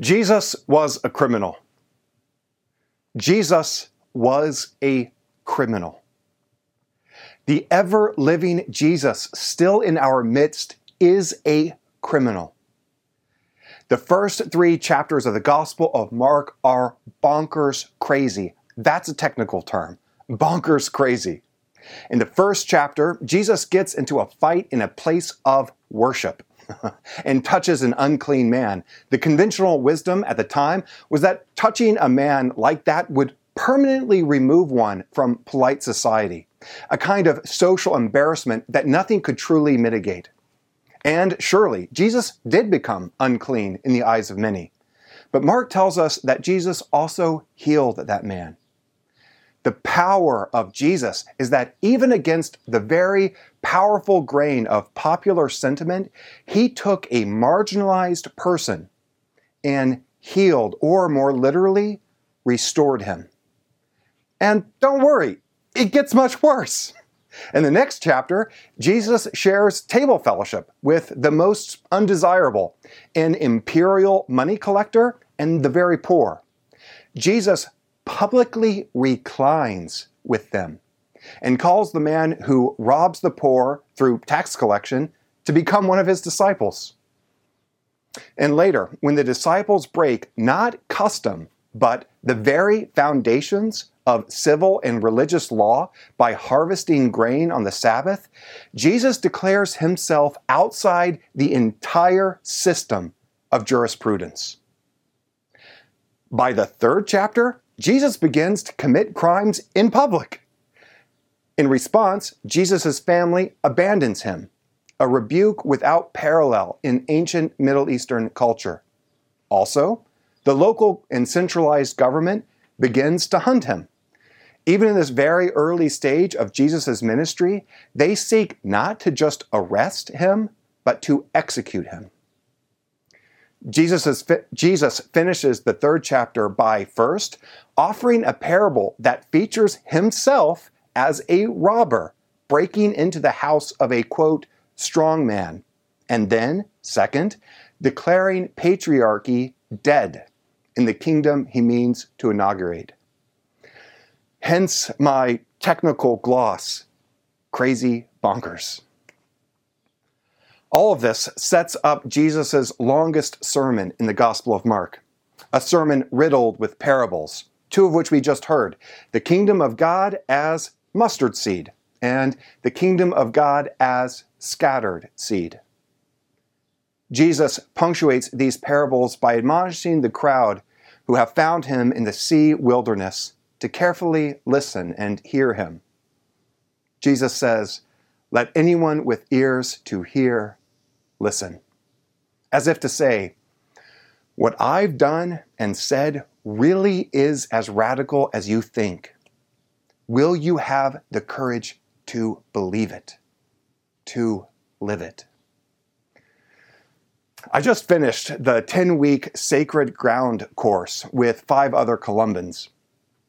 Jesus was a criminal. Jesus was a criminal. The ever living Jesus, still in our midst, is a criminal. The first three chapters of the Gospel of Mark are bonkers crazy. That's a technical term. Bonkers crazy. In the first chapter, Jesus gets into a fight in a place of worship and touches an unclean man. The conventional wisdom at the time was that touching a man like that would permanently remove one from polite society, a kind of social embarrassment that nothing could truly mitigate. And surely, Jesus did become unclean in the eyes of many. But Mark tells us that Jesus also healed that man. The power of Jesus is that even against the very powerful grain of popular sentiment, he took a marginalized person and healed, or more literally, restored him. And don't worry, it gets much worse. In the next chapter, Jesus shares table fellowship with the most undesirable, an imperial money collector and the very poor. Jesus publicly reclines with them and calls the man who robs the poor through tax collection to become one of his disciples. And later, when the disciples break not custom, but the very foundations of civil and religious law by harvesting grain on the Sabbath, Jesus declares himself outside the entire system of jurisprudence. By the third chapter, Jesus begins to commit crimes in public. In response, Jesus' family abandons him, a rebuke without parallel in ancient Middle Eastern culture. Also, the local and centralized government begins to hunt him. Even in this very early stage of Jesus' ministry, they seek not to just arrest him, but to execute him. Jesus, Jesus finishes the third chapter by first offering a parable that features himself as a robber breaking into the house of a quote, strong man, and then, second, declaring patriarchy dead in the kingdom he means to inaugurate. Hence my technical gloss crazy bonkers. All of this sets up Jesus' longest sermon in the Gospel of Mark, a sermon riddled with parables, two of which we just heard the kingdom of God as mustard seed, and the kingdom of God as scattered seed. Jesus punctuates these parables by admonishing the crowd who have found him in the sea wilderness to carefully listen and hear him. Jesus says, Let anyone with ears to hear listen. As if to say, What I've done and said really is as radical as you think. Will you have the courage to believe it, to live it? I just finished the 10 week Sacred Ground course with five other Columbans.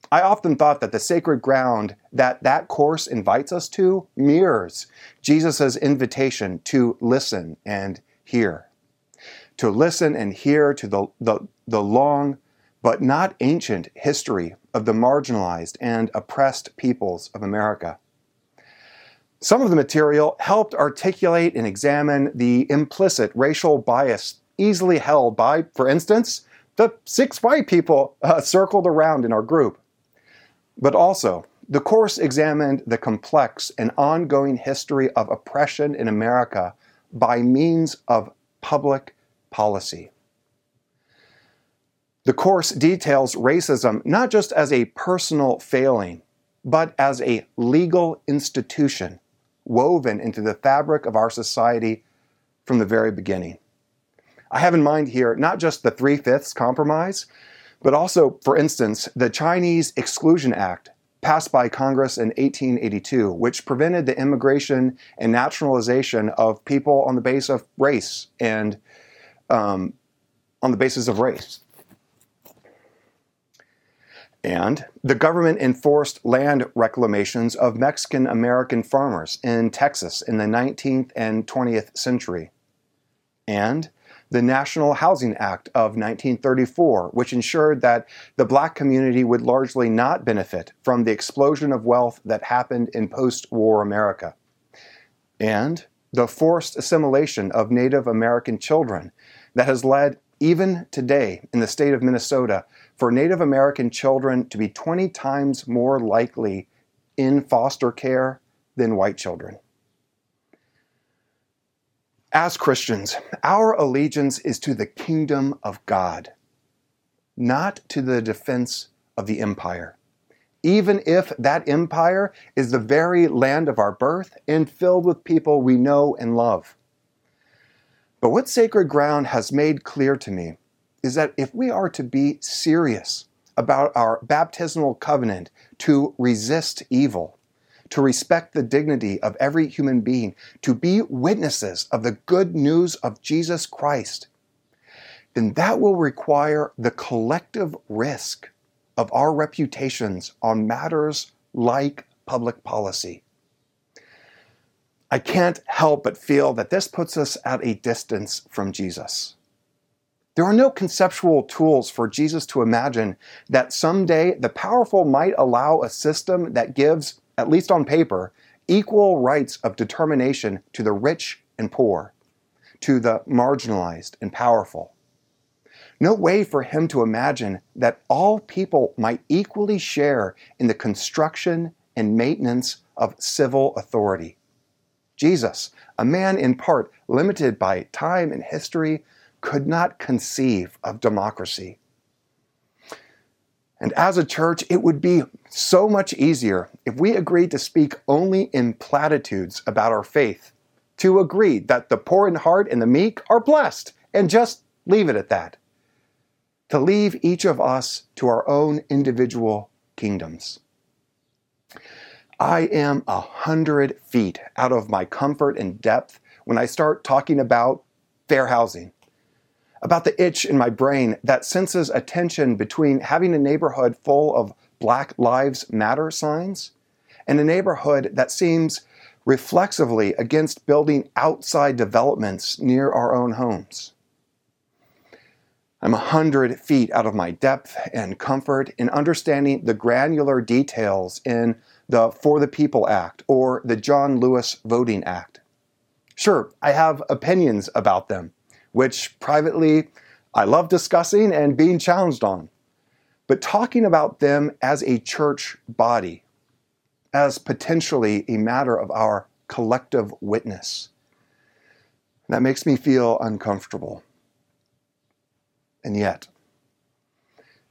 I often thought that the sacred ground that that course invites us to mirrors Jesus' invitation to listen and hear. To listen and hear to the, the, the long but not ancient history of the marginalized and oppressed peoples of America. Some of the material helped articulate and examine the implicit racial bias easily held by, for instance, the six white people uh, circled around in our group. But also, the course examined the complex and ongoing history of oppression in America by means of public policy. The course details racism not just as a personal failing, but as a legal institution woven into the fabric of our society from the very beginning. I have in mind here not just the Three Fifths Compromise, but also, for instance, the Chinese Exclusion Act passed by Congress in 1882, which prevented the immigration and naturalization of people on the basis of race and um, on the basis of race. And the government enforced land reclamations of Mexican American farmers in Texas in the 19th and 20th century. and the National Housing Act of 1934, which ensured that the black community would largely not benefit from the explosion of wealth that happened in post war America, and the forced assimilation of Native American children that has led, even today in the state of Minnesota, for Native American children to be 20 times more likely in foster care than white children. As Christians, our allegiance is to the kingdom of God, not to the defense of the empire, even if that empire is the very land of our birth and filled with people we know and love. But what sacred ground has made clear to me is that if we are to be serious about our baptismal covenant to resist evil, to respect the dignity of every human being, to be witnesses of the good news of Jesus Christ, then that will require the collective risk of our reputations on matters like public policy. I can't help but feel that this puts us at a distance from Jesus. There are no conceptual tools for Jesus to imagine that someday the powerful might allow a system that gives at least on paper, equal rights of determination to the rich and poor, to the marginalized and powerful. No way for him to imagine that all people might equally share in the construction and maintenance of civil authority. Jesus, a man in part limited by time and history, could not conceive of democracy. And as a church, it would be so much easier if we agreed to speak only in platitudes about our faith, to agree that the poor in heart and the meek are blessed, and just leave it at that. To leave each of us to our own individual kingdoms. I am a hundred feet out of my comfort and depth when I start talking about fair housing about the itch in my brain that senses a tension between having a neighborhood full of Black Lives Matter signs and a neighborhood that seems reflexively against building outside developments near our own homes. I'm a hundred feet out of my depth and comfort in understanding the granular details in the For the People Act or the John Lewis Voting Act. Sure, I have opinions about them which privately I love discussing and being challenged on. But talking about them as a church body, as potentially a matter of our collective witness, that makes me feel uncomfortable. And yet,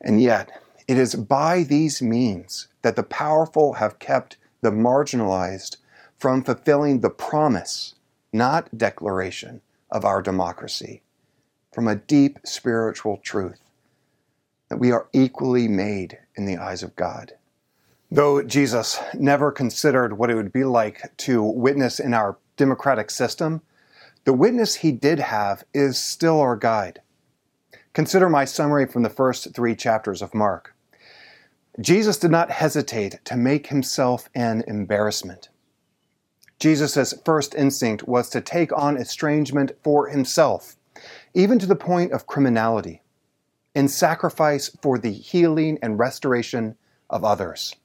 and yet, it is by these means that the powerful have kept the marginalized from fulfilling the promise, not declaration, of our democracy from a deep spiritual truth that we are equally made in the eyes of God. Though Jesus never considered what it would be like to witness in our democratic system, the witness he did have is still our guide. Consider my summary from the first three chapters of Mark. Jesus did not hesitate to make himself an embarrassment. Jesus' first instinct was to take on estrangement for himself, even to the point of criminality, in sacrifice for the healing and restoration of others.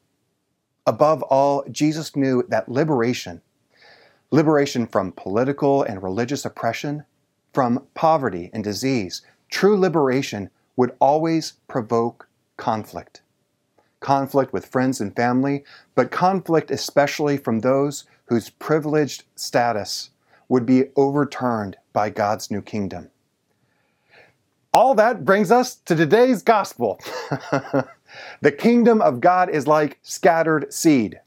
Above all, Jesus knew that liberation, liberation from political and religious oppression, from poverty and disease, true liberation would always provoke conflict. Conflict with friends and family, but conflict especially from those whose privileged status would be overturned by God's new kingdom. All that brings us to today's gospel. the kingdom of God is like scattered seed.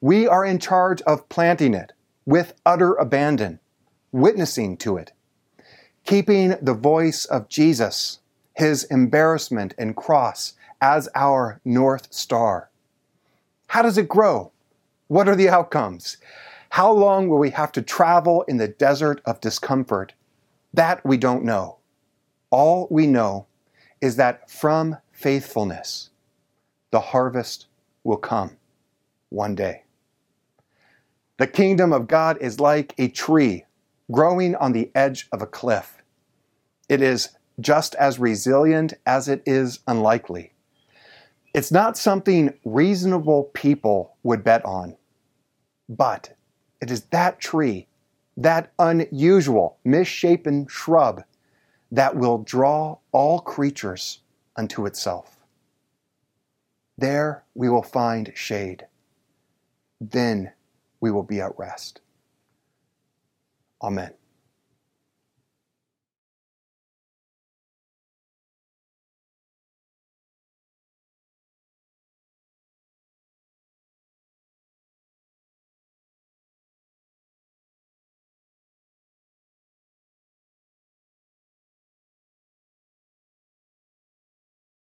We are in charge of planting it with utter abandon, witnessing to it, keeping the voice of Jesus, his embarrassment and cross, as our North Star. How does it grow? What are the outcomes? How long will we have to travel in the desert of discomfort? That we don't know. All we know is that from faithfulness, the harvest will come one day. The kingdom of God is like a tree growing on the edge of a cliff. It is just as resilient as it is unlikely. It's not something reasonable people would bet on, but it is that tree, that unusual, misshapen shrub, that will draw all creatures unto itself. There we will find shade. Then we will be at rest. Amen.